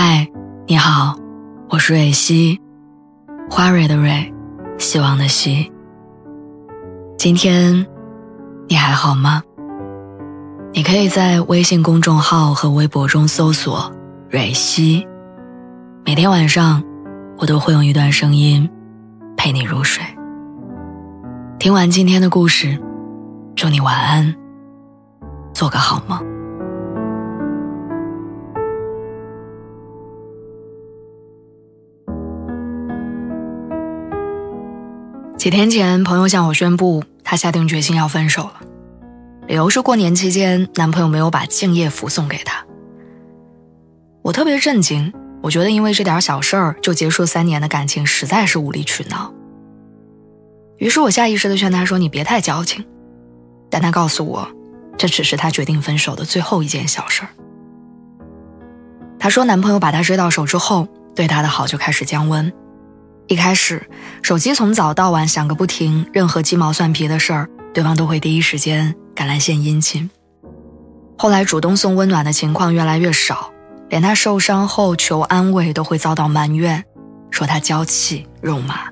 嗨，你好，我是蕊希，花蕊的蕊，希望的希。今天你还好吗？你可以在微信公众号和微博中搜索“蕊希”，每天晚上我都会用一段声音陪你入睡。听完今天的故事，祝你晚安，做个好梦。几天前，朋友向我宣布，他下定决心要分手了，理由是过年期间男朋友没有把敬业福送给她。我特别震惊，我觉得因为这点小事儿就结束三年的感情，实在是无理取闹。于是我下意识的劝他说：“你别太矫情。”但他告诉我，这只是他决定分手的最后一件小事儿。他说，男朋友把她追到手之后，对她的好就开始降温。一开始，手机从早到晚响个不停，任何鸡毛蒜皮的事儿，对方都会第一时间赶来献殷勤。后来，主动送温暖的情况越来越少，连他受伤后求安慰都会遭到埋怨，说他娇气肉麻。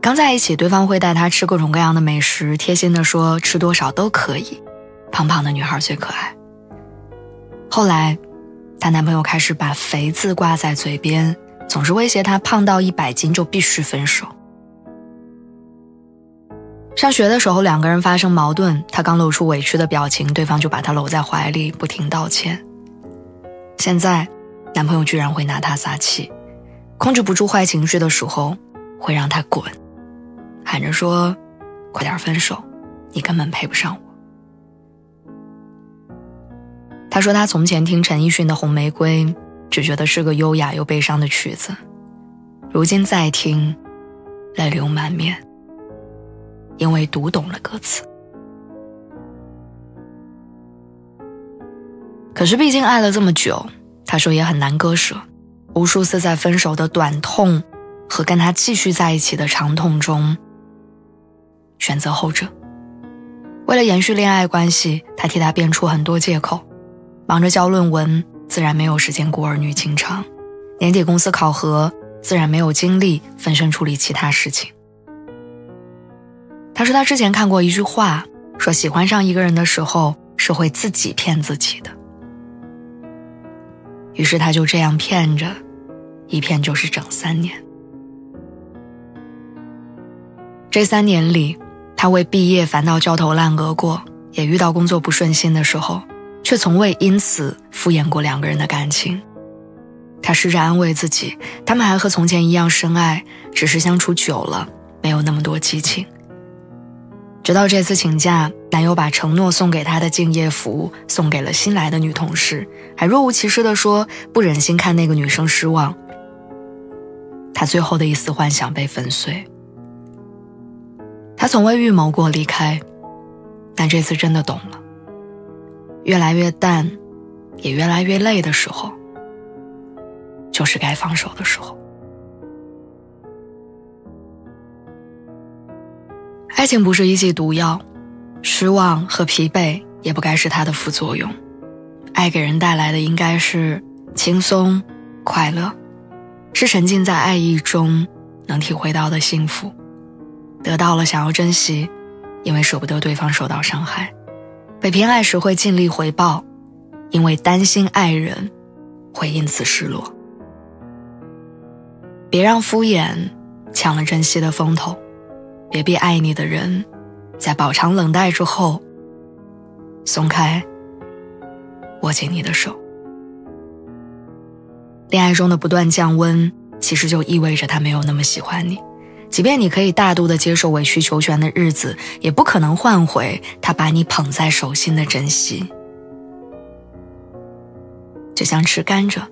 刚在一起，对方会带他吃各种各样的美食，贴心的说吃多少都可以，胖胖的女孩最可爱。后来，她男朋友开始把“肥”字挂在嘴边。总是威胁他胖到一百斤就必须分手。上学的时候，两个人发生矛盾，他刚露出委屈的表情，对方就把他搂在怀里，不停道歉。现在，男朋友居然会拿他撒气，控制不住坏情绪的时候，会让他滚，喊着说：“快点分手，你根本配不上我。”他说他从前听陈奕迅的《红玫瑰》。只觉得是个优雅又悲伤的曲子，如今再听，泪流满面，因为读懂了歌词。可是毕竟爱了这么久，他说也很难割舍，无数次在分手的短痛和跟他继续在一起的长痛中，选择后者。为了延续恋爱关系，他替他编出很多借口，忙着交论文。自然没有时间顾儿女情长，年底公司考核，自然没有精力分身处理其他事情。他说他之前看过一句话，说喜欢上一个人的时候是会自己骗自己的。于是他就这样骗着，一骗就是整三年。这三年里，他为毕业烦到焦头烂额过，也遇到工作不顺心的时候。却从未因此敷衍过两个人的感情。他试着安慰自己，他们还和从前一样深爱，只是相处久了，没有那么多激情。直到这次请假，男友把承诺送给他的敬业福送给了新来的女同事，还若无其事地说不忍心看那个女生失望。他最后的一丝幻想被粉碎。他从未预谋过离开，但这次真的懂了。越来越淡，也越来越累的时候，就是该放手的时候。爱情不是一剂毒药，失望和疲惫也不该是它的副作用。爱给人带来的应该是轻松、快乐，是沉浸在爱意中能体会到的幸福。得到了想要珍惜，因为舍不得对方受到伤害。被偏爱时会尽力回报，因为担心爱人会因此失落。别让敷衍抢了珍惜的风头，别逼爱你的人在饱尝冷待之后松开握紧你的手。恋爱中的不断降温，其实就意味着他没有那么喜欢你。即便你可以大度的接受委曲求全的日子，也不可能换回他把你捧在手心的珍惜。就像吃甘蔗，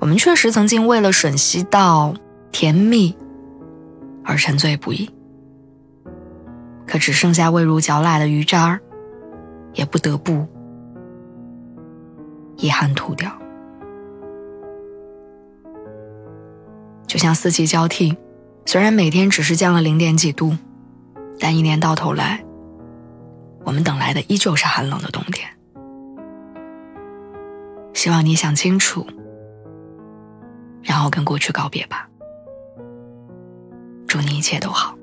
我们确实曾经为了吮吸到甜蜜而沉醉不已，可只剩下味如嚼蜡的鱼渣儿，也不得不遗憾吐掉。就像四季交替。虽然每天只是降了零点几度，但一年到头来，我们等来的依旧是寒冷的冬天。希望你想清楚，然后跟过去告别吧。祝你一切都好。